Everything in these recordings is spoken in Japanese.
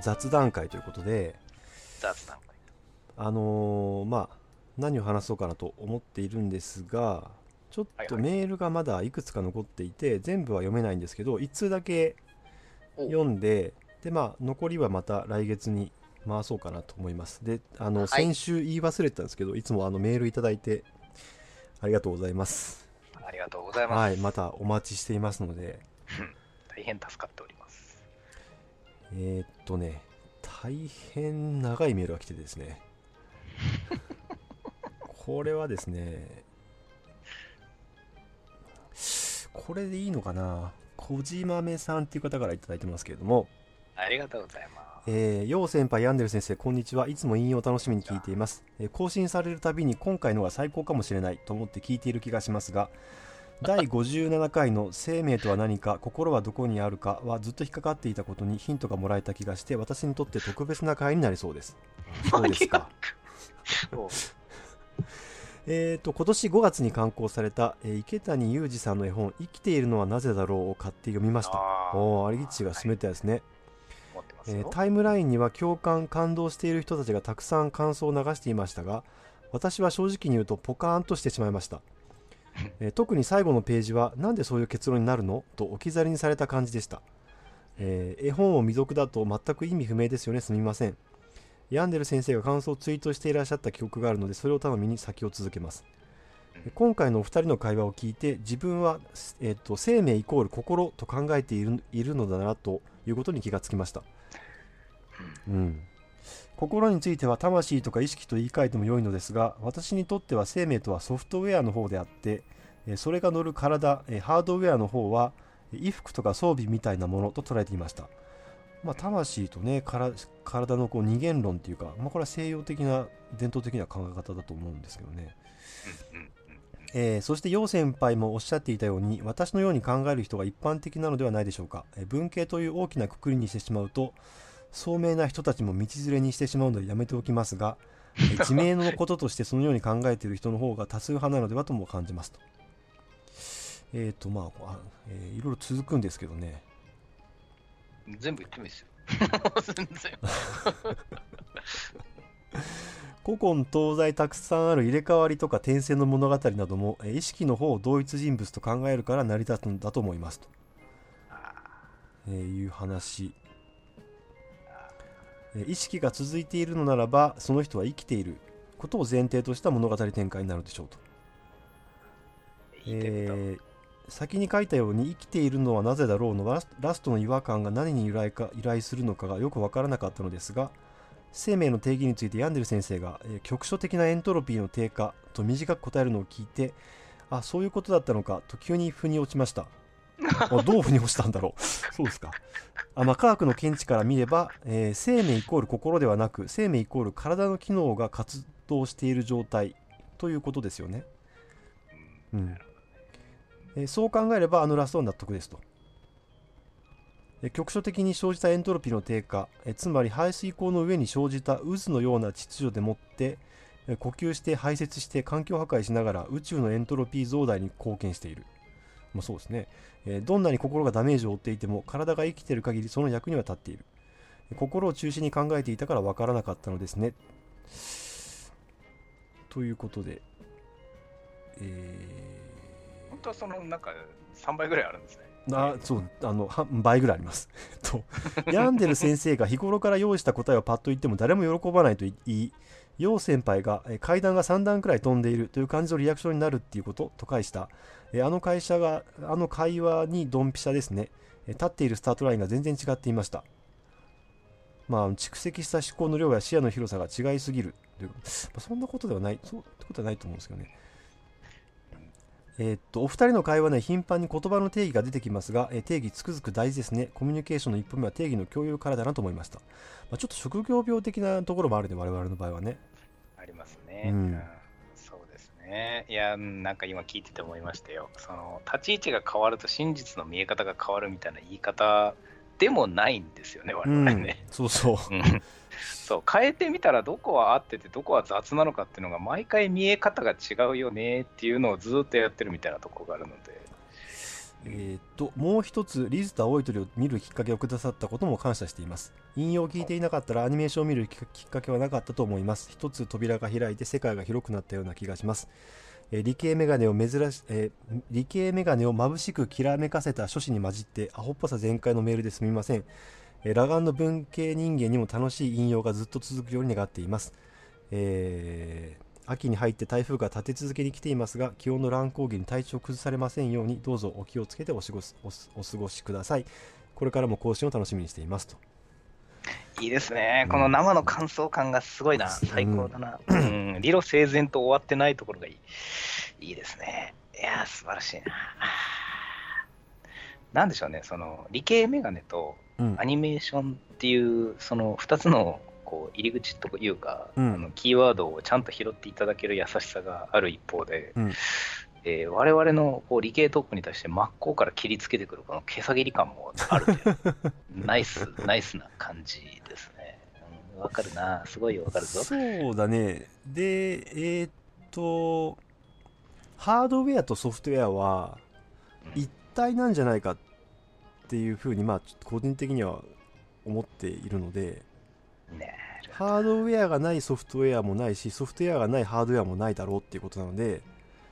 雑談会ということで、雑談会。あのーまあ、何を話そうかなと思っているんですが、ちょっとはいはいメールがまだいくつか残っていて、全部は読めないんですけど、1通だけお読んで、で、まあ、残りはまた来月に回そうかなと思います。で、あの、はい先週言い忘れてたんですけど、いつもあのメールいただいて、ありがとうございます。ありがとうございます。はい、またお待ちしていますので、大変助かっております。えーっとね、大変長いメールが来てですね、これはですね、これでいいのかな、小島めさんっていう方からいただいてますけれども、ありがとうございます。えー、よう先輩、ヤンデル先生、こんにちは。いつも引用を楽しみに聞いています。えー更新されるたびに今回のが最高かもしれないと思って聞いている気がしますが、第57回の生命とは何か、心はどこにあるかはずっと引っかかっていたことにヒントがもらえた気がして、私にとって特別な回になりそうです。そうですか？おえーと、今年5月に刊行された、えー池谷裕二さんの絵本、生きているのはなぜだろうを買って読みました。おー、有吉が勧めたやつね。持ってますよ。えータイムラインには共感感動している人たちがたくさん感想を流していましたが私は正直に言うとポカーンとしてしまいました、えー特に最後のページはなんでそういう結論になるの？と置き去りにされた感じでした、えー絵本を未読だと全く意味不明ですよね。すみません。ヤンデル先生が感想をツイートしていらっしゃった記憶があるのでそれを頼みに先を続けます。うん今回のお二人の会話を聞いて自分は、えーと生命イコール心と考えているいるのだなということに気がつきました。うん、心については魂とか意識と言い換えても良いのですが私にとっては生命とはソフトウェアの方であってえーそれが乗る体えーハードウェアの方はえー衣服とか装備みたいなものと捉えていました、まあ、魂とね体のこう二元論っていうか、まあ、これは西洋的な伝統的な考え方だと思うんですけどね。えーそして楊先輩もおっしゃっていたように私のように考える人が一般的なのではないでしょうか、えー文系という大きなくくりにしてしまうと聡明な人たちも道連れにしてしまうのでやめておきますが、えー自明のこととしてそのように考えている人の方が多数派なのではとも感じますと。えっ、とまああ、えーいろいろ続くんですけどね。全部言ってもいいですよ。全然。古今東西たくさんある入れ替わりとか転生の物語などもえー意識の方を同一人物と考えるから成り立つんだと思いますと、えーいう話。えー意識が続いているのならばその人は生きていることを前提とした物語展開になるでしょうと、えー先に書いたように生きているのはなぜだろうのラストの違和感が何に由来か依頼するのかがよくわからなかったのですが生命の定義についてヤンデル先生が、えー局所的なエントロピーの低下と短く答えるのを聞いてあそういうことだったのかと急に腑に落ちました。あ どう腑に落ちたんだろう。そうですか。あ、まあ、科学の見地から見れば、えー生命イコール心ではなく生命イコール体の機能が活動している状態ということですよね、うん。えーそう考えればあのラストは納得ですと。えー局所的に生じたエントロピーの低下えーつまり排水口の上に生じた渦のような秩序でもってえ呼吸して排泄して環境破壊しながら宇宙のエントロピー増大に貢献している。まあ、そうですね、えーどんなに心がダメージを負っていても体が生きている限りその役には立っている。心を中心に考えていたから分からなかったのですね。ということでえ本当はそのなんか3倍ぐらいあるんですね。ーあそうあのは倍ぐらいあります。と。ヤンデル先生が日頃から用意した答えをパッと言っても誰も喜ばないと言い楊先輩が階段が3段くらい飛んでいるという感じのリアクションになるっていうことと返した。あの会社があの会話にドンピシャですね。立っているスタートラインが全然違っていました。まあ蓄積した思考の量や視野の広さが違いすぎるまあそんなことではないそうってことはないと思うんですけどね。えーっとお二人の会話で頻繁に言葉の定義が出てきますが、えー定義つくづく大事ですねコミュニケーションの一歩目は定義の共有からだなと思いました、まあ、ちょっと職業病的なところもあるね我々の場合はねありますね。うんそうですね。いや、なんか今聞いてて思いましたよ。その立ち位置が変わると真実の見え方が変わるみたいな言い方でもないんですよね、我々ね。うん、そうそううんそう変えてみたらどこは合っててどこは雑なのかっていうのが毎回見え方が違うよねっていうのをずっとやってるみたいなとこがあるので。えーっともう一つリズと青い鳥を見るきっかけをくださったことも感謝しています。引用を聞いていなかったらアニメーションを見るきっかけはなかったと思います。一つ扉が開いて世界が広くなったような気がします、えー理系メガネを珍し、えー理系メガネを眩しくきらめかせた書士に混じってアホっぽさ全開のメールですみません、えー裸眼の文系人間にも楽しい引用がずっと続くように願っていますえー秋に入って台風が立て続けに来ていますが気温の乱高下に体調を崩されませんようにどうぞお気をつけてお過ごしおお過ごしくださいこれからも更新を楽しみにしていますといいですねう。んこの生の感想感がすごいな。最高だな。うん。理路整然と終わってないところがいい。いいですね。いやー、素晴らしいな。なんでしょうね、その理系メガネとうん。アニメーションっていう、その2つのこう入り口というか、うん。あのキーワードをちゃんと拾っていただける優しさがある一方で、うん。えー我々のこう理系トークに対して真っ向から切りつけてくるこの毛下切り感もあるというナイス、ナイスな感じですね。うんわ、かるな、すごいわかるぞ。そうだね。でえーっとハードウェアとソフトウェアはうん。一体なんじゃないかっていうふうにまあちょっと個人的には思っているのでねハードウェアがないソフトウェアもないしソフトウェアがないハードウェアもないだろうっていうことなので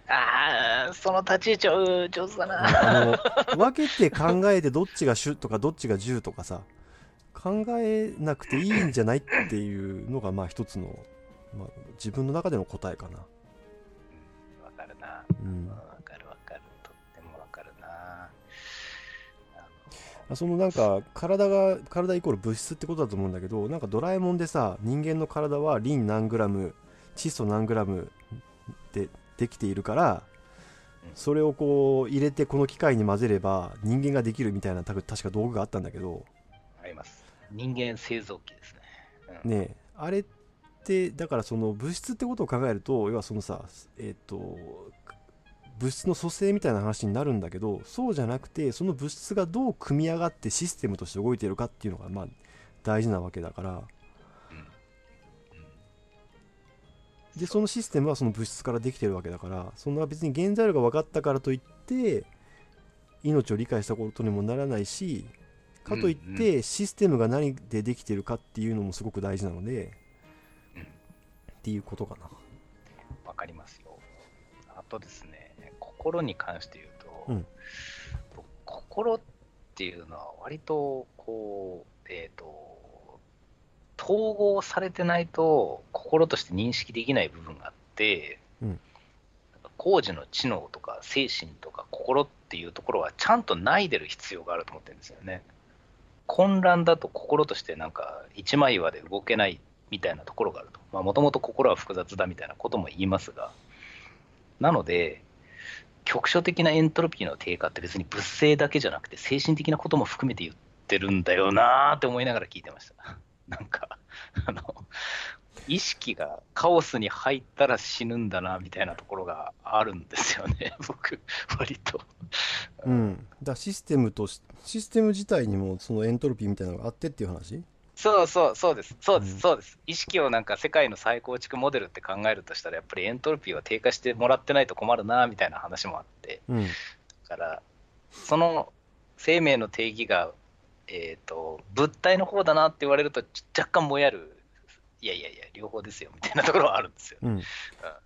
ああ、その立ち位置を上手だな。分けて考えてどっちが主とかどっちが10とかさ考えなくていいんじゃないっていうのがまあ一つの、まあ、自分の中での答えかな、わかるな。うん、そのなんか体が体イコール物質ってことだと思うんだけどなんかドラえもんでさ人間の体はリン何グラム窒素何グラムでできているからうんそれをこう入れてこの機械に混ぜれば人間ができるみたいなた確か道具があったんだけどあります。人間製造機ですね。うんねえあれってだからその物質ってことを考えると要はそのさえっ、と物質の組成みたいな話になるんだけどそうじゃなくてその物質がどう組み上がってシステムとして動いているかっていうのがまあ大事なわけだから。うん。でそのシステムはその物質からできてるわけだからそんな別に原材料が分かったからといって命を理解したことにもならないしかといってシステムが何でできてるかっていうのもすごく大事なのでうん。っていうことかな。わかりますよ。あとですね、心に関して言うと、うん僕心っていうのは割とこう、えっ、と、統合されてないと心として認識できない部分があって、うん工事の知能とか精神とか心っていうところはちゃんとないでる必要があると思ってるんですよね。混乱だと心としてなんか一枚岩で動けないみたいなところがあると。まあもともと心は複雑だみたいなことも言いますが、なので、局所的なエントロピーの低下って別に物性だけじゃなくて精神的なことも含めて言ってるんだよなーって思いながら聞いてました。なんか、あの、意識がカオスに入ったら死ぬんだなみたいなところがあるんですよね、僕、割と。うんだシステムとシステム自体にもそのエントロピーみたいなのがあってっていう話？そうそう、そうです、そうです、うん。そうです。意識をなんか世界の再構築モデルって考えるとしたら、やっぱりエントロピーは低下してもらってないと困るなみたいな話もあって、うん。だから、その生命の定義が、えー、と物体の方だなって言われると、ち若干もやる、いやいやいや、両方ですよみたいなところはあるんですよ。うん。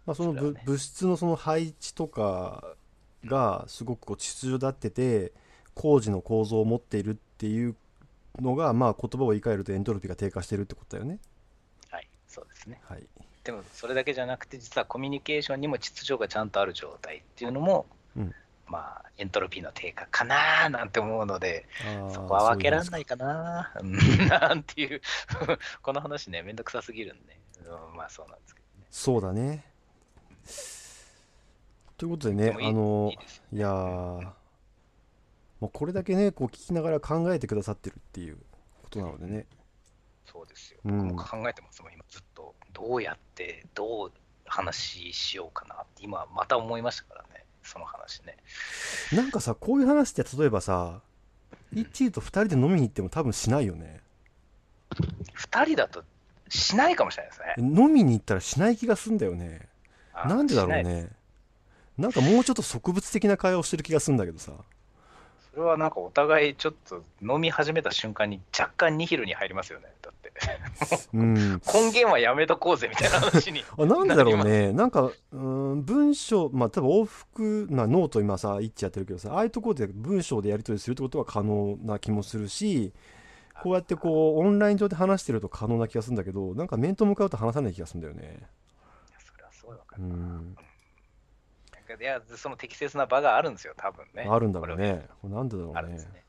まあ、そのね。物質のその配置とかがすごくこう秩序立ってて工事の構造を持っているっていうのがまあ言葉を言い換えるとエントロピーが低下してるってことだよね。はい、そうですね。はい。でも、それだけじゃなくて、実はコミュニケーションにも秩序がちゃんとある状態っていうのも、うん。まあ、エントロピーの低下かなーなんて思うので、そこは分けらんそうないか。なうんなんていう、この話ね、めんどくさすぎるんで、うんまあそうなんですけどね。そうだね。ということでねいいあのいいですいやーもうこれだけねこう聞きながら考えてくださってるっていうことなのでねそうですよ。うん僕も考えてますもん、今ずっと。どうやって、どう話しようかなって、今また思いましたからね、その話ね。なんかさこういう話って例えばさイッチーと2人で飲みに行っても多分しないよね二人だとしないかもしれないですね。飲みに行ったらしない気がすんだよねあなんでだろうねなんかもうちょっと植物的な会話をしてる気がするんだけどされはなんかお互いちょっと飲み始めた瞬間に若干ニヒルに入りますよね、だって。うん、根源はやめとこうぜみたいな話に。あなんでだろうね、なんか、うん、文章、まあ、多分往復なノート今さ、一致やってるけどさ、ああいうところで文章でやり取りするってことは可能な気もするし、こうやってこう、オンライン上で話してると可能な気がするんだけど、なんか面と向かうと話さない気がするんだよね。それはすごいわかうるな。ん、なんかいや、その適切な場があるんですよ、多分ね。あるんだろうね。これなんでだろうね。ね。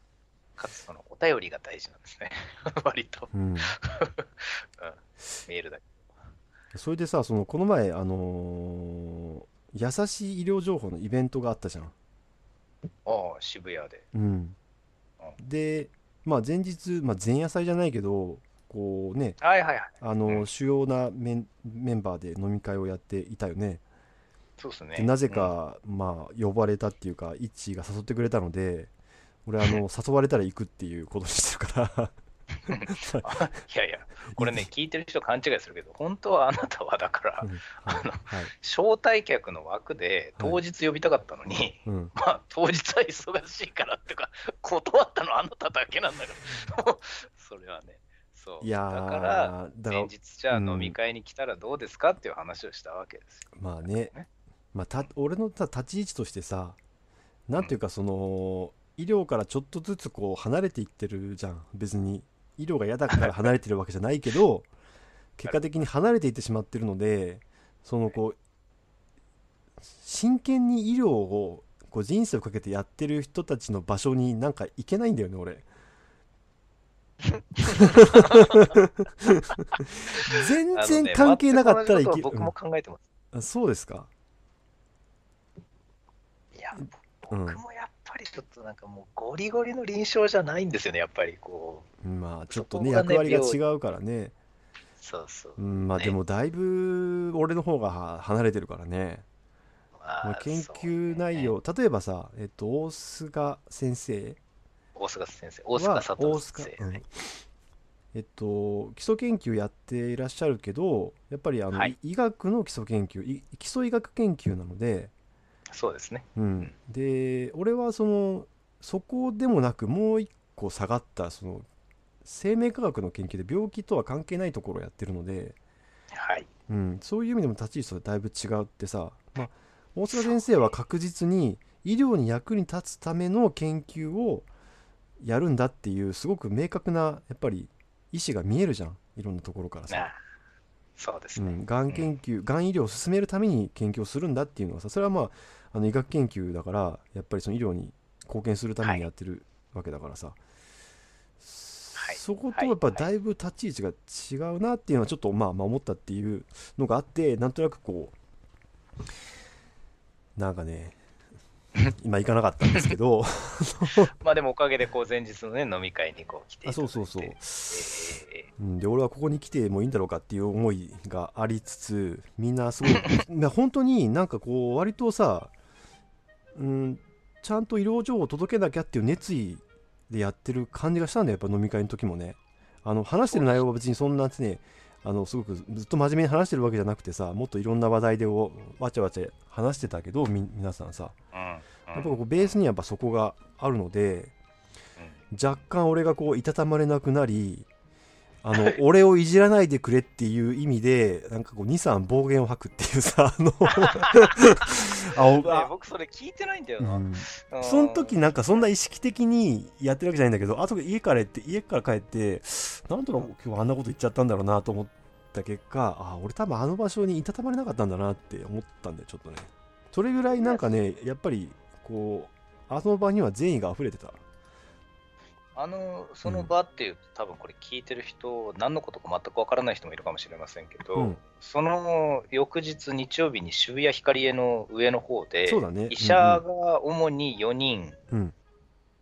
かつ、そのお便りが大事なんですね。割と。うん、うん、メールだけ。それでさ、そのこの前、あのー優しい医療情報のイベントがあったじゃん。おう渋谷で。うん、で、まあ、前日、まあ、前夜祭じゃないけど、こうね、はいはいはい。あの、うん主要なメンメンバーで飲み会をやっていたよね。そうですね。でなぜか、まあ、呼ばれたっていうか、イッチーが誘ってくれたので、俺、あの、誘われたら行くっていうことにしてるから、うん。いやいや、これね、聞いてる人勘違いするけど、本当はあなたはだからうん、はい。あのはい。招待客の枠で当日呼びたかったのに、うん、まあ、当日は忙しいからっていうか、断ったのはあなただけなんだけど、それはね、そう。いやーだから、前日じゃあうん。飲み会に来たらどうですかっていう話をしたわけですよ。まあね、まあ、た俺のさ立ち位置としてさ、なんていうか、その、医療からちょっとずつこう離れていってるじゃん、別に。医療が嫌だから離れてるわけじゃないけど、結果的に離れていってしまってるので、そのこう、真剣に医療をこう人生をかけてやってる人たちの場所になんか行けないんだよね、俺。全然関係なかったら行け全く同じことを僕も考えてます。うんあそうですか？いや、うん僕もやっぱりちょっとなんかもうゴリゴリの臨床じゃないんですよね、やっぱりこう。まあちょっとねね役割が違うからね、そうそう。うん、まあねでもだいぶ俺の方がは離れてるからね、まあまあ研究内容、例えばさ、えっと、大須賀先生。大須賀先生、大須は賀佐藤先生、賀うん。えっと、基礎研究やっていらっしゃるけどやっぱりあの、はい医学の基礎研究い基礎医学研究なので、そうですね。うん、で俺はそのそこでもなくもう一個下がったその生命科学の研究で病気とは関係ないところをやってるので、はい。うん、そういう意味でも立ち位置とだいぶ違うってさ、まあ、大塚先生は確実に医療に役に立つための研究をやるんだっていうすごく明確なやっぱり意思が見えるじゃんいろんなところからさ、そうですね。うん、がん研究がん医療を進めるために研究をするんだっていうのはさそれはまああの医学研究だからやっぱりその医療に貢献するためにやってるわけだからさ、はい。そことやっぱだいぶ立ち位置が違うなっていうのはちょっとまあまあ思ったっていうのがあってなんとなくこうなんかね 今行かなかったんですけど。まあでもおかげでこう前日のね、飲み会にこう来ていあただいうて。そそうそう。ええええうん、で俺はここに来てもいいんだろうかっていう思いがありつつみんなすごい 本当になんかこう割とさ、うん、ちゃんと医療情報を届けなきゃっていう熱意でやってる感じがしたんだよやっぱ飲み会の時もね。あの話してる内容は別にそんなねあのすごくずっと真面目に話してるわけじゃなくてさもっといろんな話題でおわちゃわちゃ話してたけどみ皆さんさ。うんうん。やっぱこうベースにはやっぱそこがあるので若干俺がこういたたまれなくなりあの 俺をいじらないでくれっていう意味でなんかこう23暴言を吐くっていうさあの あ僕それ聞いてないんだよな。うん。うんその時なんかそんな意識的にやってるわけじゃないんだけど後で家からって家から帰ってなんだろう今日あんなこと言っちゃったんだろうなと思った結果あ俺多分あの場所にいたたまれなかったんだなって思ったんだよちょっとね。それぐらいなんかねやっぱりこうあの場には善意が溢れてたあの、その場っていうと、多分これ聞いてる人、何のことか全くわからない人もいるかもしれませんけど、うん。その翌日日曜日に渋谷ヒカリエの上の方で、そうだね。医者が主に4人、うん。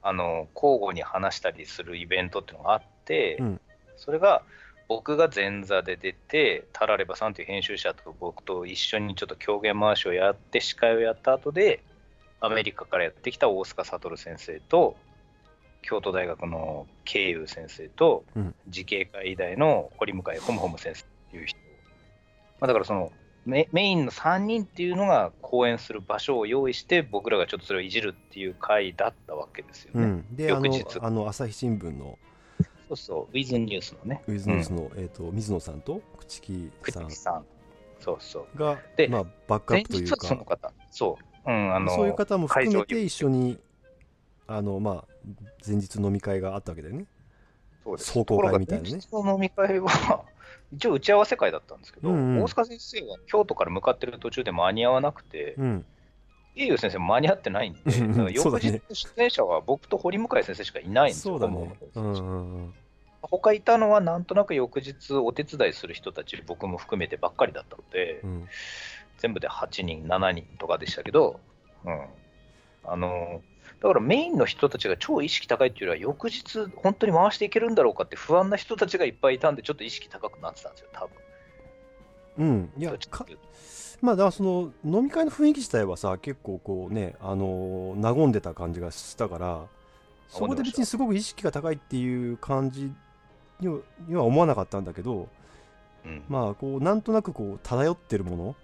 あの交互に話したりするイベントっていうのがあって、うん。それが僕が前座で出て、タラレバさんという編集者と僕と一緒にちょっと狂言回しをやって、司会をやった後で、アメリカからやってきた大塚悟先生と、京都大学の慶友先生と、うん。慈恵会医大の堀向ホムホム先生という人、まあ、だからそのメメインの3人っていうのが講演する場所を用意して、僕らがちょっとそれをいじるっていう回だったわけですよね。うん、で翌日。あの朝日新聞のそうそう、ウィズニュースのね、ウィズニュースの、えー、と水野さんと朽木さん。口木さん。そうそう。が、でまあ、バックア前ップというか。方、そう、うん、あのそういう方も含めて。一緒にあの、まあ、前日飲み会があったわけだよね。そうです。壮行会みたいなね。の飲み会は、一応打ち合わせ会だったんですけど、うんうん。大塚先生は京都から向かってる途中で間に合わなくて、うん、先生も間に合ってないんで、翌日の出演者は僕と堀向先生しかいないんですよ、そうだね。うんうんうん。他いたのはなんとなく翌日お手伝いする人たち、僕も含めてばっかりだったので、うん。全部で8人、7人とかでしたけど、うん、あのだからメインの人たちが超意識高いっていうよりは、翌日、本当に回していけるんだろうかって不安な人たちがいっぱいいたんで、ちょっと意識高くなってたんですよ、多分。うん、いやまあだからその飲み会の雰囲気自体はさ結構こうねあのー和んでた感じがしたからそこで別にすごく意識が高いっていう感じには思わなかったんだけどうん。まあこうなんとなくこう漂ってるもの。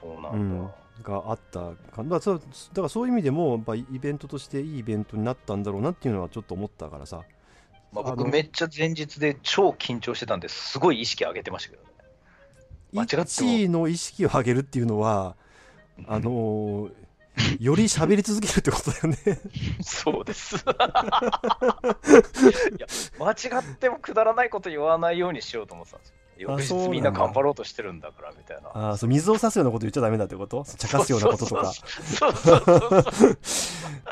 そうなうん。んだ。があったかだからそうだからそういう意味でもやっぱイベントとしていいイベントになったんだろうなっていうのはちょっと思ったからさまあ、僕、めっちゃ前日で超緊張してたんですごい意識上げてましたけどね。間違っても1位の意識を上げるっていうのはあのーより喋り続けるってことだよねそうです。いや、間違ってもくだらないこと言わないようにしようと思ってたんですよ。翌日みんな頑張ろうとしてるんだからみたいな。あーそう水を差すようなこと言っちゃダメだってこと？茶化すようなこととか。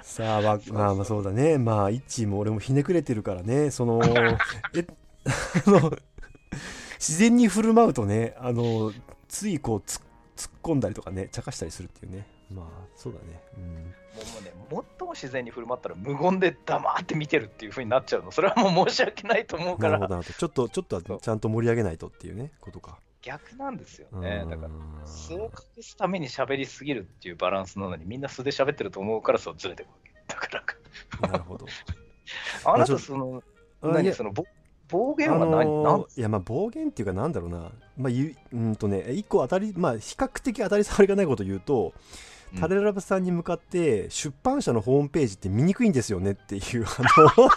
さあ、まあ、まあまあそうだね。まあイッチーも俺もひねくれてるからね。その え あの自然に振る舞うとねあのついこうつ突っ込んだりとかね茶化したりするっていうね。まあそうだね。うんもうね、最も自然に振る舞ったら無言で黙って見てるっていう風になっちゃうの。それはもう申し訳ないと思うから、ちょっとちょっとはちゃんと盛り上げないとっていうねことか。逆なんですよね。だから、うん。素を隠すために喋りすぎるっていうバランスなのに、みんな素で喋ってると思うからそうずれてくわけ。だから、なるほど。あなたその、何その、ぼ暴言あは何、のなん？ーいやまあ暴言っていうかなんだろうな。まあゆうんとね一個当たりまあ比較的当たり障りがないこと言うとうんタレラブさんに向かって出版社のホームページって見にくいんですよねっていうあの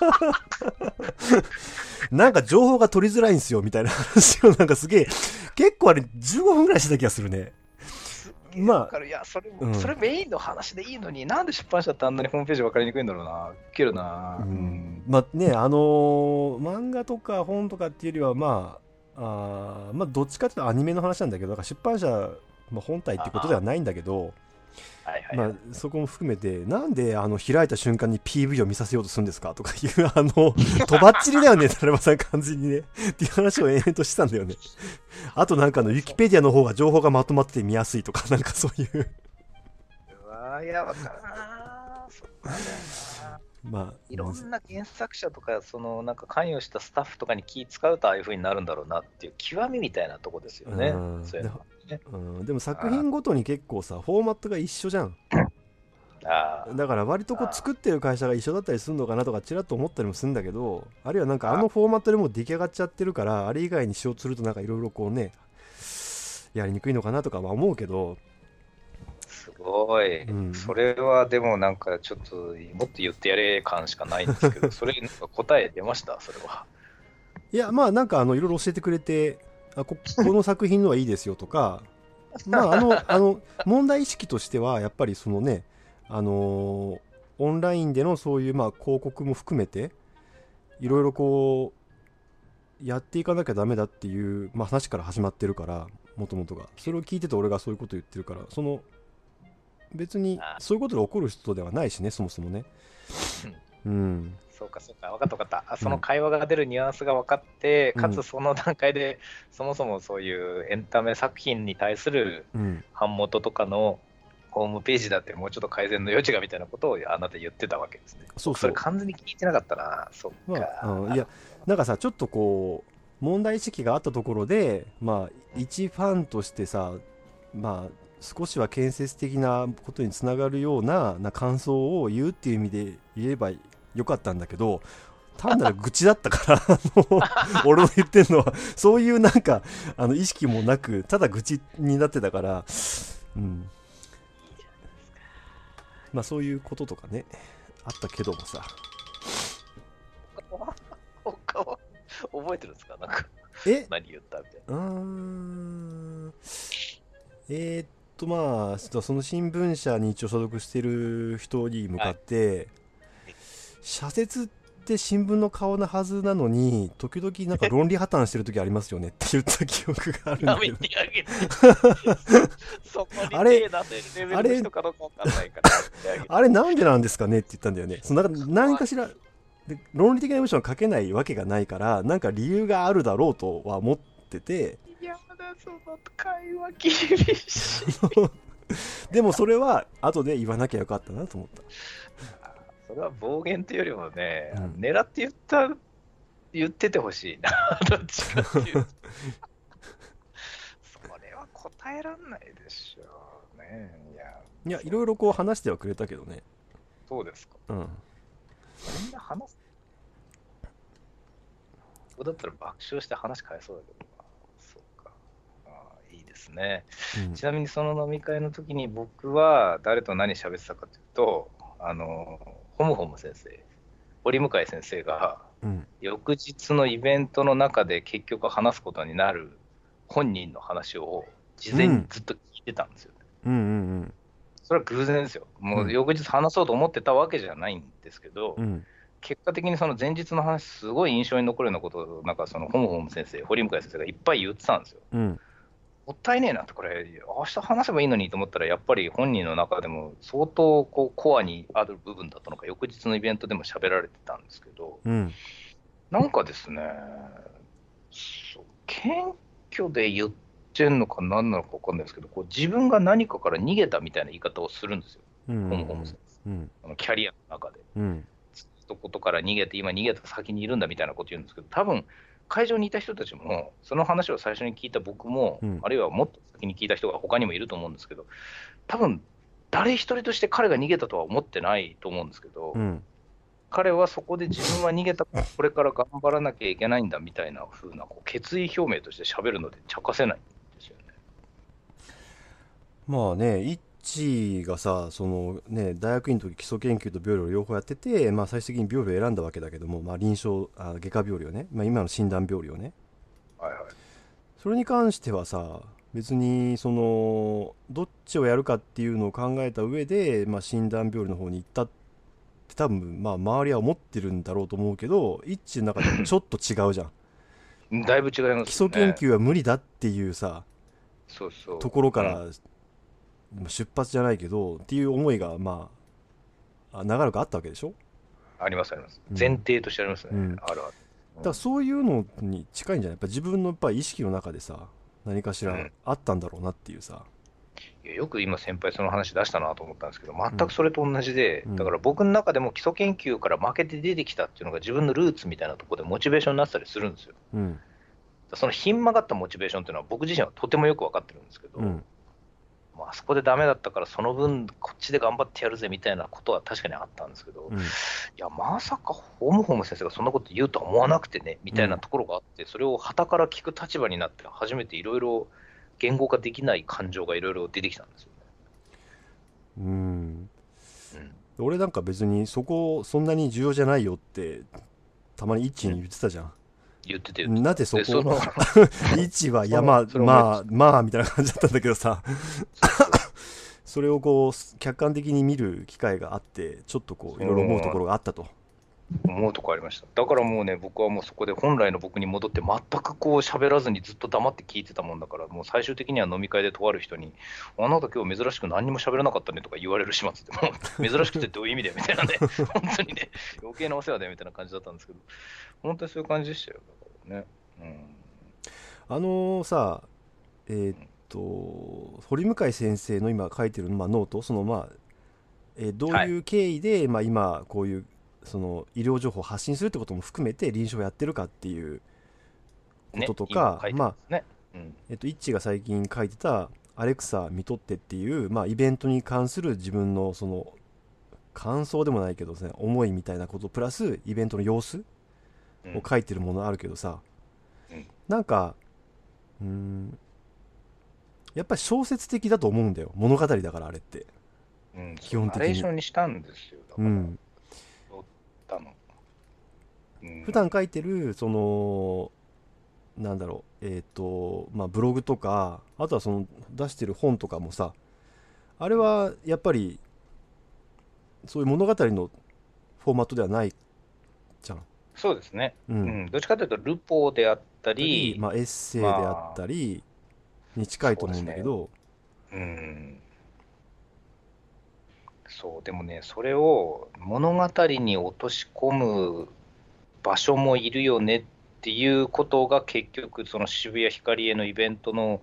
なんか情報が取りづらいんですよみたいな話をなんかすげえ結構あれ15分ぐらいしてた気がするね。まあいやそれ、うん。それメインの話でいいのに、なんで出版社ってあんなにホームページ分かりにくいんだろうな、ウケるな、ううんん。まあねあのー漫画とか本とかっていうよりはまああーまあどっちかっていうとアニメの話なんだけどだから出版社、まあ、本体ってことではないんだけどはいはい、まあ、そこも含めてなんであの開いた瞬間に PV を見させようとするんですかとかいうあの とばっちりだよねタレバさん完全にね。っていう話を延々としてたんだよね。あとなんかあのウィキペディアの方が情報がまとまってて見やすいとかなんかそういう。うわいや、わかるな。まあいろんな原作者とか、そのなんか関与したスタッフとかに気使うと、ああいう風になるんだろうなっていう極みみたいなとこですよね。う。ん。そういうのはね。うん、でも作品ごとに結構さフォーマットが一緒じゃん。ああだから割とこう作ってる会社が一緒だったりするのかなとかちらっと思ったりもするんだけどあるいはなんかあのフォーマットでもう出来上がっちゃってるからあれ以外にしようとするとなんかいろいろこうねやりにくいのかなとかは思うけど。すごい、うん。それはでもなんかちょっともっと言ってやれ感しかないんですけど、それなんか答え出ました、それは。いやまあなんかあのいろいろ教えてくれてあこ この作品のはいいですよとかまああのあの問題意識としてはやっぱりそのねあのーオンラインでのそういうまあ広告も含めていろいろこうやっていかなきゃダメだっていう、まあ、話から始まってるからもともとが。それを聞いてて俺がそういうこと言ってるからその別にそういうことで怒る人ではないしねそもそもね。うんそうか、そうか、分かった分かった。あその会話が出るニュアンスが分かって、うんかつその段階で、そもそもそういうエンタメ作品に対するうん版元とかのホームページだってもうちょっと改善の余地がみたいなことをあなた言ってたわけですね。そうそうそれ完全に聞いてなかったな。そっまか。あ、うんいやなんかさちょっとこう問題意識があったところでまあ一ファンとしてさまあ少しは建設的なことにつながるようなな感想を言うっていう意味で言えばよかったんだけど単なる愚痴だったからあの俺の言ってるのはそういうなんかあの意識もなくただ愚痴になってたからうん。まあそういうこととかねあったけどもさ。他は覚えてるんですか？なんかえ？何言ったみたいうーん。えーっとまあその新聞社に一応所属してる人に向かって、社説って新聞の顔なはずなのに時々なんか論理破綻してる時ありますよねって言った記憶があるんな。だけどあげて。そこにあれあれなんでなんですかねって言ったんだよねそのなんか何かしらで論理的な文章を書けないわけがないからなんか理由があるだろうとは思ってて山田その会話厳しい。でもそれは後で言わなきゃよかったなと思ったそれは暴言というよりもね、うん狙って言った、言っててほしいな。どっちかっていうと。それは答えらんないでしょうね。いや、いやいろいろこう話してはくれたけどねそうですか。うんみんな話す。ここだったら爆笑して話変えそうだけどな。そうか。ああいいですね。うんちなみにその飲み会の時に僕は誰と何喋ってたかというと、あの、ホムホム先生、堀向先生が、うん。翌日のイベントの中で結局話すことになる本人の話を事前にずっと聞いてたんですよ。うん。うんそれは偶然ですよ。もう翌日話そうと思ってたわけじゃないんですけど、うんうん。結果的にその前日の話、すごい印象に残るようなことを、なんかそのホムホム先生、堀向先生がいっぱい言ってたんですよ。うんもったいねえなって、これ、明日話せばいいのにと思ったら、やっぱり本人の中でも相当こうコアにある部分だったのか、翌日のイベントでも喋られてたんですけど、うん。なんかですね、謙虚で言ってんのか何なのか分かんないですけど、こう自分が何かから逃げたみたいな言い方をするんですよ、うん。ホムホム先生、うん。あのキャリアの中で。うん。ずっとことから逃げて、今逃げた先にいるんだみたいなこと言うんですけど、多分会場にいた人たちも、その話を最初に聞いた僕も、うんあるいはもっと先に聞いた人が他にもいると思うんですけど、多分誰一人として彼が逃げたとは思ってないと思うんですけど、うん彼はそこで自分は逃げたから、これから頑張らなきゃいけないんだみたいな風なこう決意表明として喋るので、茶化せないんですよね。まあねイッチがさそのね大学院の時基礎研究と病理を両方やってて、まあ、最終的に病理を選んだわけだけども、まあ、臨床あ外科病理をね、まあ、今の診断病理をねはいはい。それに関してはさ別にそのどっちをやるかっていうのを考えた上で、まあ、診断病理の方に行ったって多分まあ周りは思ってるんだろうと思うけどイッチの中でちょっと違うじゃんだいぶ違います、ね。基礎研究は無理だっていうさそうそうところかうんら出発じゃないけどっていう思いがまああ長らくあったわけでしょ？ありますあります。うん。前提としてありますね。うん。あるある。だからそういうのに近いんじゃない？やっぱ自分のやっぱ意識の中でさ何かしらうん。あったんだろうなっていうさ、いやよく今、先輩、その話出したなと思ったんですけど、全くそれと同じで、うん。だから僕の中でも基礎研究から負けて出てきたっていうのが自分のルーツみたいなところでモチベーションになってたりするんですよ。うん。そのひん曲がったモチベーションっていうのは僕自身はとてもよく分かってるんですけど、うんまああそこでダメだったからその分こっちで頑張ってやるぜみたいなことは確かにあったんですけど、いうん。やまさかホームホーム先生がそんなこと言うとは思わなくてねみたいなところがあって、それを傍から聞く立場になって初めていろいろ言語化できない感情がいろいろ出てきたんですようん。ね。うん。俺なんか別にそこそんなに重要じゃないよってたまにイッチに言ってたじゃん、言っててなぜそこのイッチはいや まあそれまあまあみたいな感じだったんだけどさ。そ れをこう客観的に見る機会があってちょっとこういろいろ思うところがあったと思うとこありました。だからもうね、僕はもうそこで本来の僕に戻って、全くこう喋らずにずっと黙って聞いてたもんだから、もう最終的には飲み会でとある人に、あなた今日珍しく何にも喋らなかったねとか言われる始末で、もう珍しくてどういう意味だよみたいなね、本当にね、余計なお世話だよみたいな感じだったんですけど、本当にそういう感じでしたよ。だからねうんあのーさえーっと堀向先生の今書いてる、まあ、ノートそのまあ、えーどういう経緯で、まあ、今こういうその医療情報を発信するってことも含めて臨床をやってるかっていうねこととか今書いてますね。うん。えっと、イッチが最近書いてた「アレクサ見とって」っていう、まあ、イベントに関する自分のその感想でもないけどね思いみたいなことプラスイベントの様子うん。を書いてるものあるけどさ、うん。なんかうーんやっぱり小説的だと思うんだよ。物語だからあれって。うん、基本的に。ナレーションにしたんですよ。だから。うん普段書いてるそのなんだろうえっ、とまあブログとかあとはその出してる本とかもさあれはやっぱりそういう物語のフォーマットではないじゃん。そうですね、ううんん。どっちかというと、ルポであったり、まあ、エッセイであったりに近いと思うんだけど、うん。そう、でもね、それを物語に落とし込む場所もいるよねっていうことが結局、その渋谷ヒカリエのイベントの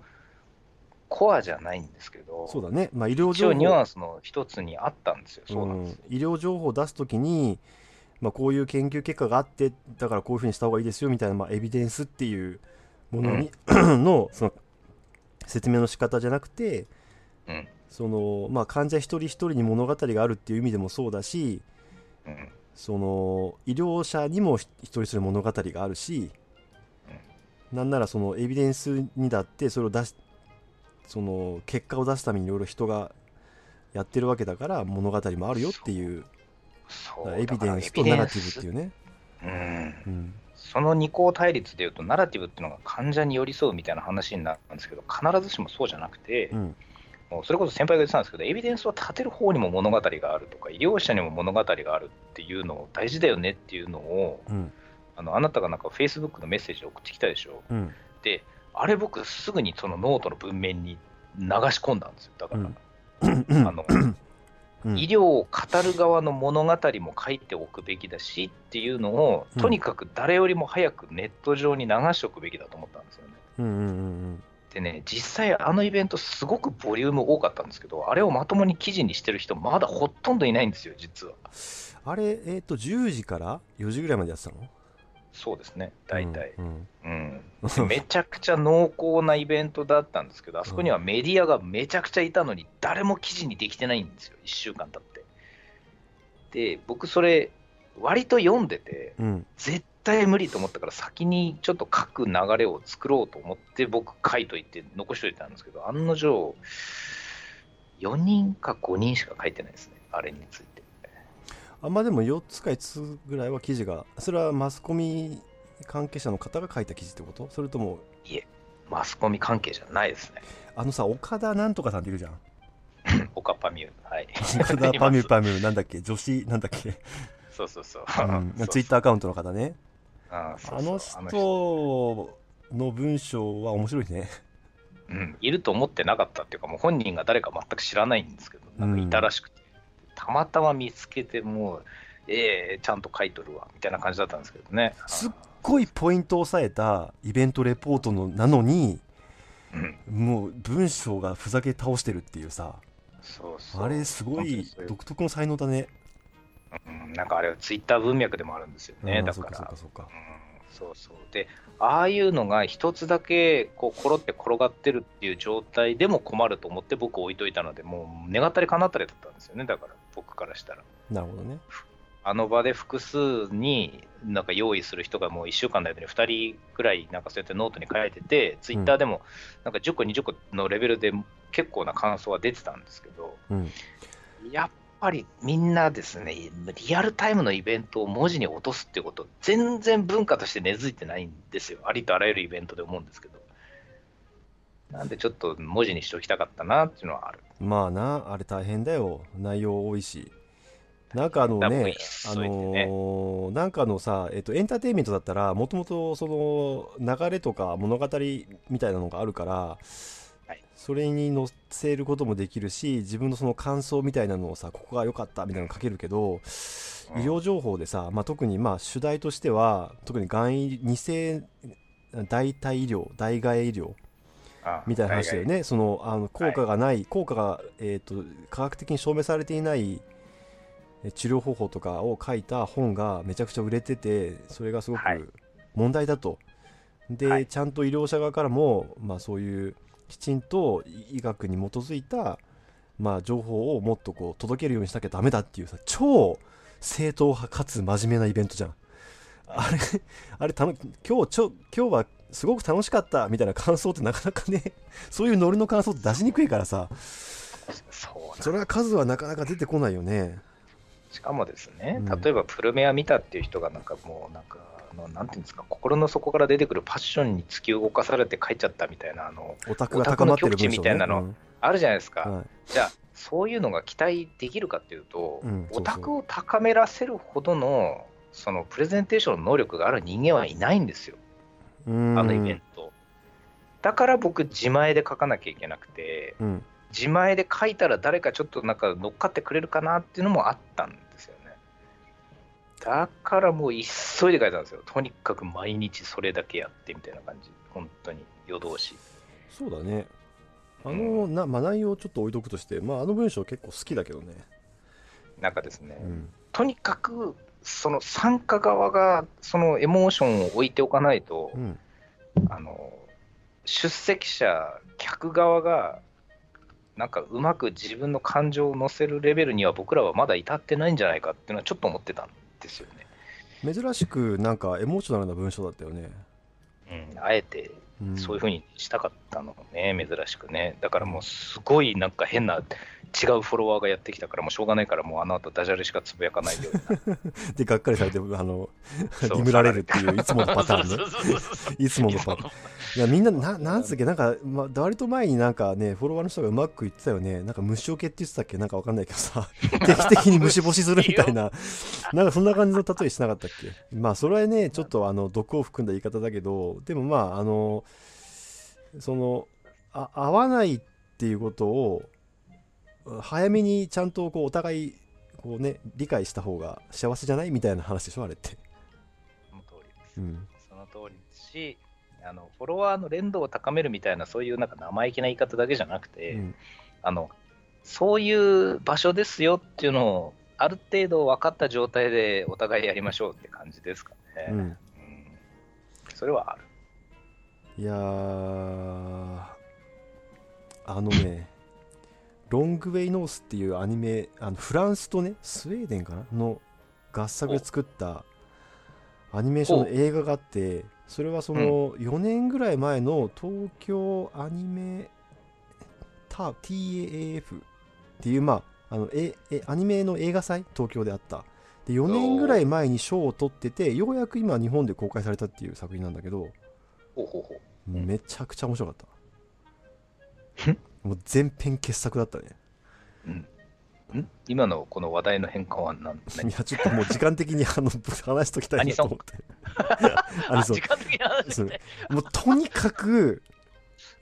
コアじゃないんですけど、そうだね、まあ、医療一応情報ニュアンスの一つにあったんですよ、そうなんです。うん医療情報を出すときに、まあ、こういう研究結果があってだからこういうふうにした方がいいですよみたいな、まあ、エビデンスっていうものに、のその説明の仕方じゃなくてうん。その、まあ、患者一人一人に物語があるっていう意味でもそうだしうんその医療者にも一人一人物語があるし、なんならそのエビデンスにだってそれを出しその結果を出すためにいろいろ人がやってるわけだから物語もあるよっていうそう。エビデンスとナラティブっていうね、うん。うん、その二項対立でいうと、ナラティブっていうのが患者に寄り添うみたいな話になるんですけど、必ずしもそうじゃなくて、うんもうそれこそ先輩が言ってたんですけど、エビデンスを立てる方にも物語があるとか、医療者にも物語があるっていうのを大事だよねっていうのを、うん。あのあなたがなんか Facebook のメッセージを送ってきたでしょ。うん。で、あれ僕すぐにそのノートの文面に流し込んだんですよ。だから、うん。あのうん。医療を語る側の物語も書いておくべきだしっていうのを、うん。とにかく誰よりも早くネット上に流しておくべきだと思ったんですよね。うんうんうんでね、実際あのイベントすごくボリューム多かったんですけど、あれをまともに記事にしてる人まだほとんどいないんですよ、実は。あれえっ、と10時から4時ぐらいまでやってたの？そうですね、大体。うんうん。でめちゃくちゃ濃厚なイベントだったんですけど、あそこにはメディアがめちゃくちゃいたのに、誰も記事にできてないんですよ、1週間経って。で、僕それ、割と読んでて、うん絶対無理と思ったから、先にちょっと書く流れを作ろうと思って、僕書いといて、残しといたんですけど、案の定、4人か5人しか書いてないですね、あれについて。あまあでも4つか5つぐらいは記事がそれはマスコミ関係者の方が書いた記事ってこと？それともいえ、マスコミ関係じゃないですね。あのさ岡田なんとかさんっているじゃん オカパミュー。はい。岡田パミュパミュなんだっけ？女子なんだっけ、そうそうそう。うん、ツイッターアカウントの方ねあーそうあの人の文章は面白いね。うん、いると思ってなかったっていうか、もう本人が誰か全く知らないんですけど、なんかいたらしくて、たまたま見つけて、もう、ええちゃんと書いとるわ、みたいな感じだったんですけどね。すっごいポイントを押さえたイベントレポートのなのにうん、もう文章がふざけ倒してるっていうさ。そうそう。あれすごい独特の才能だねうん、なんかあれはツイッター文脈でもあるんですよね、だか。からそうかそうかうん、そうそう。で、ああいうのが一つだけ、こう、コロって転がってるっていう状態でも困ると思って僕置いといたので、もう、願ったり叶ったりだったんですよね、だから、僕からしたら。なるほどねあの場で複数になんか用意する人がもう1週間の間に2人くらいなんかそうやってノートに書いてて、ツイッターでもなんか10個、20個のレベルで結構な感想は出てたんですけど、うんやっぱりみんなですね、リアルタイムのイベントを文字に落とすってこと、全然文化として根付いてないんですよ、ありとあらゆるイベントで思うんですけど。なんでちょっと文字にしておきたかったなっていうのはある。まあなあれ大変だよ。内容多いし。なんかあのだからねあのーなんかのさ、えっと、エンターテインメントだったらもともとその流れとか物語みたいなのがあるから、はいそれに載せることもできるし自分のその感想みたいなのをさここが良かったみたいなの書けるけど、うん。医療情報でさ、まあ、特にまあ主題としては特にがん医二世代替医療代替医療あみたいな話だよね、そのあの効果がない、効果が、えー、と科学的に証明されていないえ治療方法とかを書いた本がめちゃくちゃ売れてて、それがすごはい。く問題だと、で、はい。ちゃんと医療者側からも、まあ、そういうきちんと医学に基づいた、まあ、情報をもっとこう届けるようにしなきゃダメだっていうさ、超正統派かつ真面目なイベントじゃん。あれあれたの今日ちょ今日はすごく楽しかったみたいな感想ってなかなかね そういうノリの感想って出しにくいからさ。それは数はなかなか出てこないよねしかもですねうん、例えばプルメア見たっていう人が、なんかもう、なんか、あのなんていうんですか、心の底から出てくるパッションに突き動かされて書いちゃったみたいな、あのオタクが高まってるね、みたいなのあるじゃないですか。うんはい。じゃあ、そういうのが期待できるかっていうと、うんそうそう。オタクを高めらせるほどの、そのプレゼンテーションの能力がある人間はいないんですよ、うん。あのイベント。だから僕、自前で書かなきゃいけなくて、うん自前で書いたら誰かちょっとなんか乗っかってくれるかなっていうのもあったんですよね。だからもう急いで書いたんですよ。とにかく毎日それだけやってみたいな感じ。本当に夜通し。そうだねあのな、まあ、内容をちょっと置いとくとして、まあ、あの文章結構好きだけどね、なんかですね、うん、とにかくその参加側がそのエモーションを置いておかないと、うんあの出席者、客側がなんかうまく自分の感情を乗せるレベルには僕らはまだ至ってないんじゃないかっていうのはちょっと思ってたんですよね。珍しくなんかエモーショナルな文章だったよね、うん、あえてうん、そういうふうにしたかったのね、珍しくね。だからもうすごいなんか変な違うフォロワーがやってきたから、もうしょうがないから、もうあの後ダジャレしかつぶやかないように でがっかりされてあのディムられるっていういつものパターンね。いつものパターン。いやみんなななんつうっけなんか、まあ、割と前になんかねフォロワーの人がうまく言ってたよね。なんか虫除けって言ってたっけ？なんかわかんないけどさ。定期的に虫干しするみたいな。なんかそんな感じの例えしなかったっけ？まあそれはねちょっとあの毒を含んだ言い方だけどでもまああのそのあ合わないっていうことを早めにちゃんとこうお互いこうね理解した方が幸せじゃないみたいな話でしょあれって、その通りです。うん、その通りですし、あのフォロワーの連動を高めるみたいな、そういうなんか生意気な言い方だけじゃなくて、うんあのそういう場所ですよっていうのを、ある程度分かった状態でお互いやりましょうって感じですかね。うんうんそれはある。いやーあのねロングウェイノースっていうアニメあのフランスとねスウェーデンかな？の合作で作ったアニメーションの映画があってそれはその4年ぐらい前の東京アニメタ TAF っていうまああのええアニメの映画祭？東京であった。で4年ぐらい前に賞を取っててようやく今日本で公開されたっていう作品なんだけど。めちゃくちゃ面白かったもう全編傑作だったね。うん、ん？今のこの話題の変化は何？い何やちょっともう時間的にあの話しときたいなと思って。アニソン？時間的な話？そう。で。もうとにかく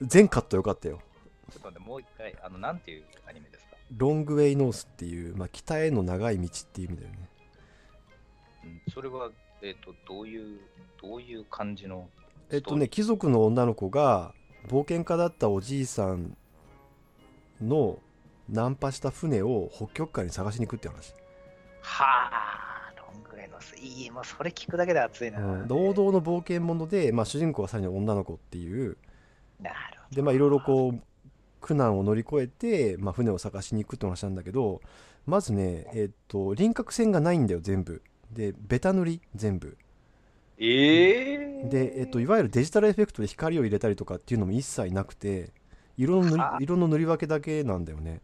全カットよかったよ。ちょっと待って、もう一回、あの、なんていうアニメですか？ロングウェイノースっていう、まあ、北への長い道っていう意味だよね。うん。それは、えっ、と、どういう、どういう感じの？えっとね貴族の女の子が冒険家だったおじいさんのナンパした船を北極海に探しに行くって話。はあ、ロングウェイのス、いい、もうそれ聞くだけで熱いな。うん、王道の冒険者で、まあ、主人公はさらに女の子っていう。なるほど。でまあいろいろこう苦難を乗り越えて、まあ、船を探しに行くって話なんだけどまずねえっと輪郭線がないんだよ全部。でベタ塗り全部。ええで、えっと、いわゆるデジタルエフェクトで光を入れたりとかっていうのも一切なくて色の色の塗り分けだけなんだよね。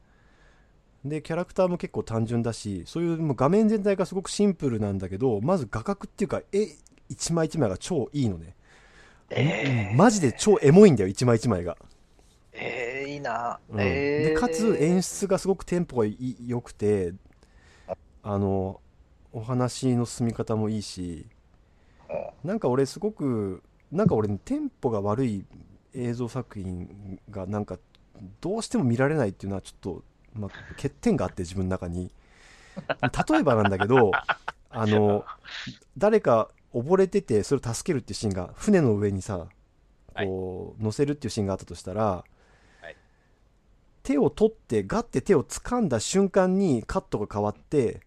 でキャラクターも結構単純だしそういうもう画面全体がすごくシンプルなんだけどまず画角っていうか絵一枚一枚が超いいのね、えうんマジで超エモいんだよ一枚一枚が。ええいいな。うん。えでかつ演出がすごくテンポが良くてあのお話の進み方もいいしなんか俺すごくなんか俺テンポが悪い映像作品がなんかどうしても見られないっていうのはちょっと、まあ、欠点があって自分の中に。例えばなんだけど あの誰か溺れててそれを助けるっていうシーンが船の上にさこう乗せるっていうシーンがあったとしたら、い。手を取ってガッて手を掴んだ瞬間にカットが変わって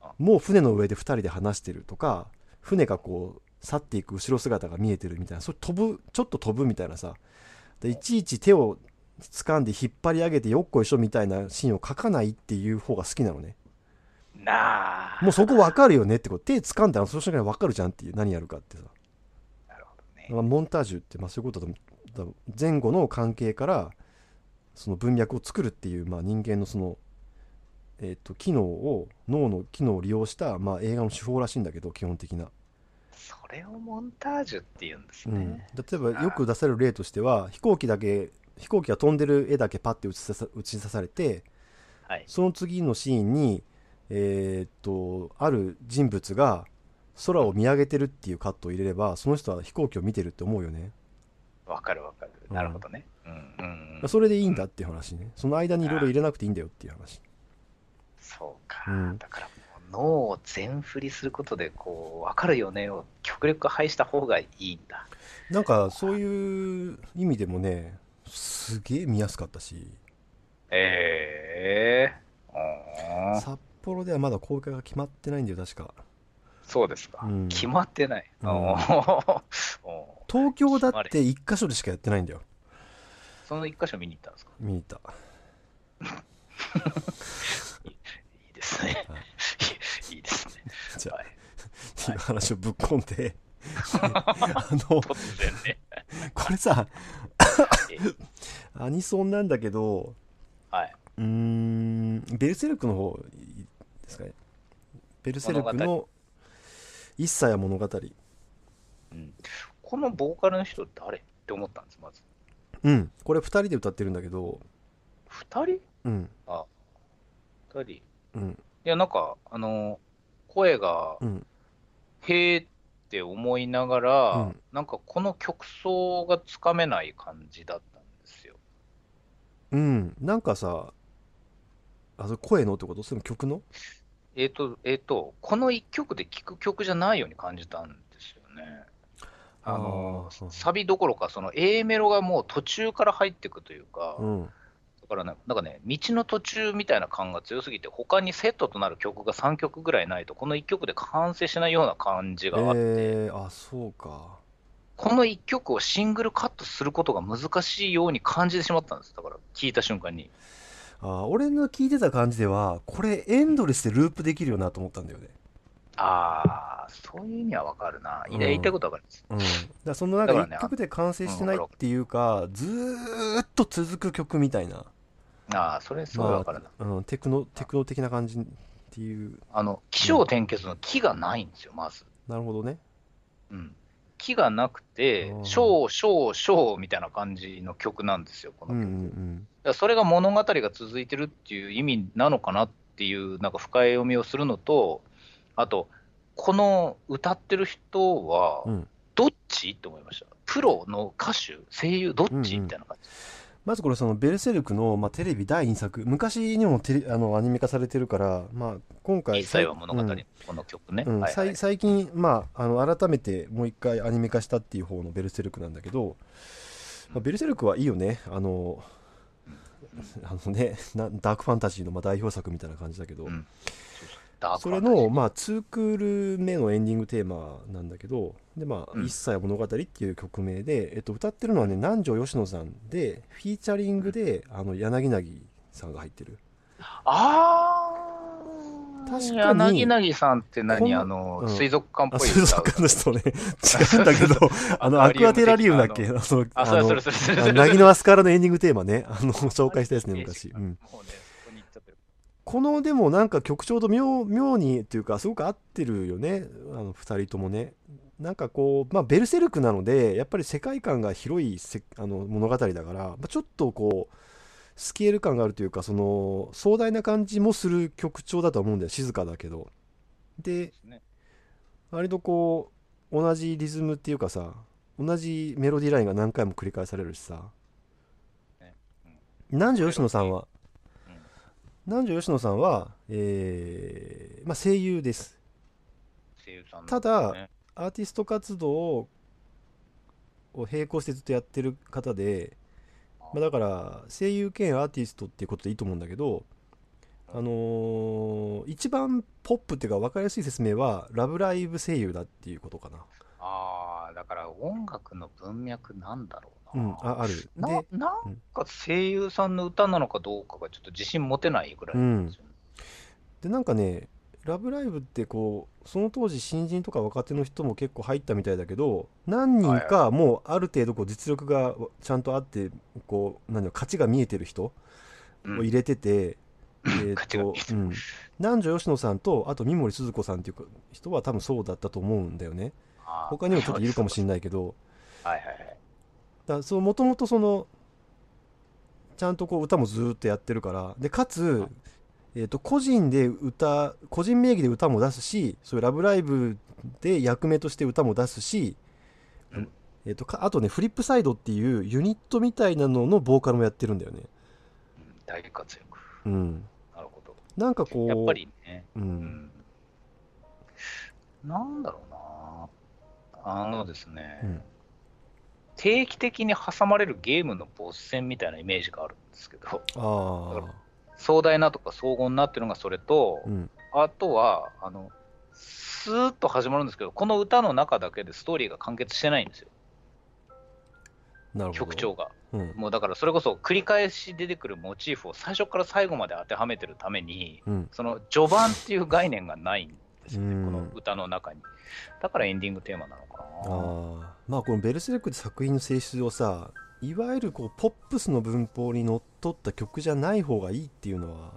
あ。もう船の上で2人で話してるとか船がこう去っていく後ろ姿が見えてるみたいなそれ飛ぶちょっと飛ぶみたいなさでいちいち手を掴んで引っ張り上げてよっこいしょみたいなシーンを描かないっていう方が好きなのねうなあ。もうそこ分かるよねってこと手掴んだらその瞬間に分かるじゃんっていう何やるかってさなるほどねだか。らモンタージュってまあそういうことだだ前後の関係からその文脈を作るっていう、まあ、人間のその、えー、と機能を脳の機能を利用した、まあ、映画の手法らしいんだけど基本的な、それをモンタージュって言うんですうん、ね。例えばよく出される例としては飛行機だけ飛行機が飛んでる絵だけパッて映しさされてはい。その次のシーンにえーっとある人物が空を見上げてるっていうカットを入れればその人は飛行機を見てるって思うよねわかるわかる。うんなるほどね。うんうんうん。それでいいんだっていう話ねその間にいろいろ入れなくていいんだよっていう話そうか。うんだから脳を全振りすることで、こう、わかるよねを極力排した方がいいんだ。なんかそういう意味でもねすげえ見やすかったし。ええー。札幌ではまだ公開が決まってないんだよ確か。そうですか。うん。決まってない。うん。東京だって1箇所でしかやってないんだよ。その一箇所見に行ったんですか？見に行った。いいですね。い いですね。じゃあはい。っていう話をぶっ込んであの突然ね。これさえアニソンなんだけどはい。うーんベルセルクの方いいですかね？ベルセルク物の一切や物語うん、このボーカルの人誰って思ったんです、まず。うんこれ2人で歌ってるんだけど二人？うんあ、二人。いうんや、なんか、あの、声が、うん。へーって思いながら、うん。なんかこの曲奏がつかめない感じだったんですよ。うん。なんかさあそれ声のってこと？それ曲の？えっ、と、えっ、と、この一曲で聴く曲じゃないように感じたんですよね。あのあー。サビどころか、その A メロがもう途中から入っていくというか、うん。だからね、なんかね、道の途中みたいな感が強すぎて、他にセットとなる曲が3曲ぐらいないと、この1曲で完成しないような感じがあって、えー、あそうか。この1曲をシングルカットすることが難しいように感じてしまったんです、だから、聞いた瞬間に。あ俺の聞いてた感じではこれエンドレスでループできるよなと思ったんだよね。あー、そういう意味はわかるな。うん。言いたいことはわかる。うん、だそのなんかだからね一曲で完成してないっていうか、ずーっと続く曲みたいな、あー、それすごいわかるな。まあうん、テクノテクノ的な感じっていうあの、起承転結の木がないんですよ、まず。なるほどねうん。木がなくてう、ん章、章、章みたいな感じの曲なんですよ、このうんう曲。んだそれが物語が続いてるっていう意味なのかなっていう、なんか深い読みをするのと、あと、この歌ってる人はう、んどっち？って思いました。プロの歌手、声優、どっち、うんうんみたいな感じ。まずこれそのベルセルクの、まあ、テレビ第2作。昔にもテレあのアニメ化されてるから、まあ、今回一切は物語、うん。この曲ね。うん。はいはい。最最近、まあ、あの改めてもう一回アニメ化したっていう方のベルセルクなんだけど、まあ、ベルセルクはいいよね。あのあのねなダークファンタジーのまあ代表作みたいな感じだけど、うんダークそれの、まあ、2クール目のエンディングテーマなんだけどで、まあうん。一切物語っていう曲名で、えっと、歌ってるのはね南條吉野さんでフィーチャリングであの柳凪さんが入ってる。あー、確かに柳凪さんって何？このあの、うん。水族館っあぽい水族館の人ね。違うんだけど あのアクアテラリウムだっけ？あのあ、それそれそれそれそれ。あの凪のアスカラのエンディングテーマね。あの 紹介したやつね昔、うん、もうね、このでもなんか曲調と妙妙にっていうかすごく合ってるよね。あの2人ともね。なんかこうまあベルセルクなのでやっぱり世界観が広いせあの物語だから、まあ、ちょっとこうスケール感があるというかその壮大な感じもする曲調だと思うんだよ。静かだけど。で。割とこう同じリズムっていうかさ同じメロディーラインが何回も繰り返されるしさ。ね。南條吉野さんは？うん南條吉野さんは、えーまあ、声優です声優さんのただねアーティスト活動を並行してずっとやってる方で、まあ、だから声優兼アーティストっていうことでいいと思うんだけど、あのー一番ポップっていうか分かりやすい説明は「ラブライブ!」声優だっていうことかな、ああ、だから音楽の文脈なんだろうな。うん、あある。なでなん。か声優さんの歌なのかどうかがちょっと自信持てないぐらいなんですよね。でなんかねラブライブ!」ってこうその当時新人とか若手の人も結構入ったみたいだけど何人かもうある程度こう実力がちゃんとあってこう何勝ちが見えてる人うん。を入れてて、えー勝ちが見えうん、南條吉野さんとあと三森すず子さんっていう人は多分そうだったと思うんだよね。他にもちょっといるかもしれないけど。はいはいはい。だそうもともとそのちゃんとこう歌もずーっとやってるからでかつ、えー、と個人で歌個人名義で歌も出すしそういう「ラブライブ!」で役目として歌も出すし、うんえー、とかあとねフリップサイドっていうユニットみたいなののボーカルもやってるんだよね。うん大活躍。うん、なるほど。なんかこうやっぱりね、う、うんん。なんだろうな。あのですね、うん定期的に挟まれるゲームのボス戦みたいなイメージがあるんですけど、壮大なとか荘厳なっていうのがそれと、うん。あとは、あの、スーッと始まるんですけど、この歌の中だけでストーリーが完結してないんですよ、なるほど。曲調が。うん。もうだからそれこそ繰り返し出てくるモチーフを最初から最後まで当てはめてるために、うん。その序盤っていう概念がないんですよね、うん。この歌の中に。だからエンディングテーマなのかあな。ーまあこの「ベルセルク」って作品の性質をさいわゆるこうポップスの文法にのっとった曲じゃない方がいいっていうのは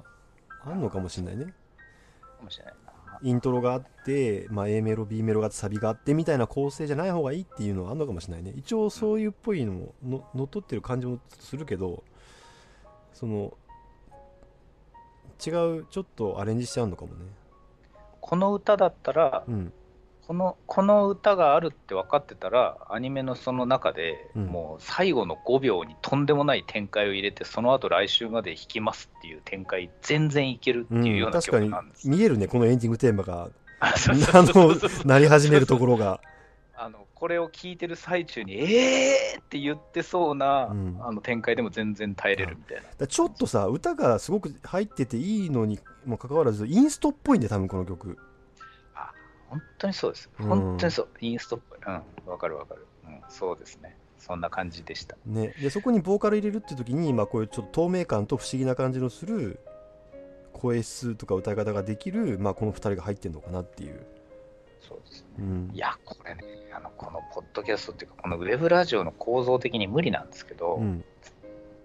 あんのかもしれないね。かもしれないな。イントロがあって、まあ、A メロ B メロがあってサビがあってみたいな構成じゃない方がいいっていうのはあんのかもしれないね。一応そういうっぽいのもののっとってる感じもするけどその違うちょっとアレンジしちゃうのかもね。この歌だったら、うんこのこの歌があるって分かってたら、アニメのその中で、うん。もう最後の5秒にとんでもない展開を入れて、その後来週まで弾きますっていう展開、全然いけるっていうような確かに曲なんです。見えるねこのエンディングテーマが。あのそうそう鳴り始めるところが。あのこれを聞いてる最中に、えーって言ってそうな、うん。あの展開でも全然耐えれるみたいな。ちょっとさ歌がすごく入ってていいのにもかかわらずインストっぽいんだよ多分この曲。あ本当にそうです。うん本当にそう。インストっぽい。うん、わかるわかる。うん、そうですね。そんな感じでした。ねでそこにボーカル入れるって時に、まあ、こういうちょっと透明感と不思議な感じのする声質とか歌い方ができる、まあ、この2人が入ってるのかなっていう、そうですね。うんい、や、これね、あのこのポッドキャストっていうか、このウェブラジオの構造的に無理なんですけど、うん、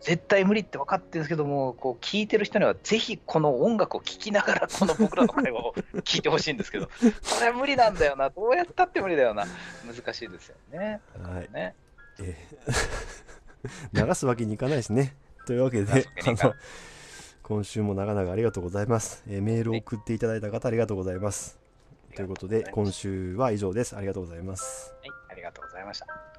絶対無理って分かってるんですけども、こう聞いてる人には、ぜひこの音楽を聴きながら、この僕らの会話を聞いてほしいんですけど、これは無理なんだよな、どうやったって無理だよな、難しいですよね。はい。ね。えー 流すわけにいかないですね。というわけ流ですあの今週も長々ありがとうございます、えーメールを送っていただいた方ありがとうございます。ということで今週は以上です。ありがとうございます。はい、ありがとうございました。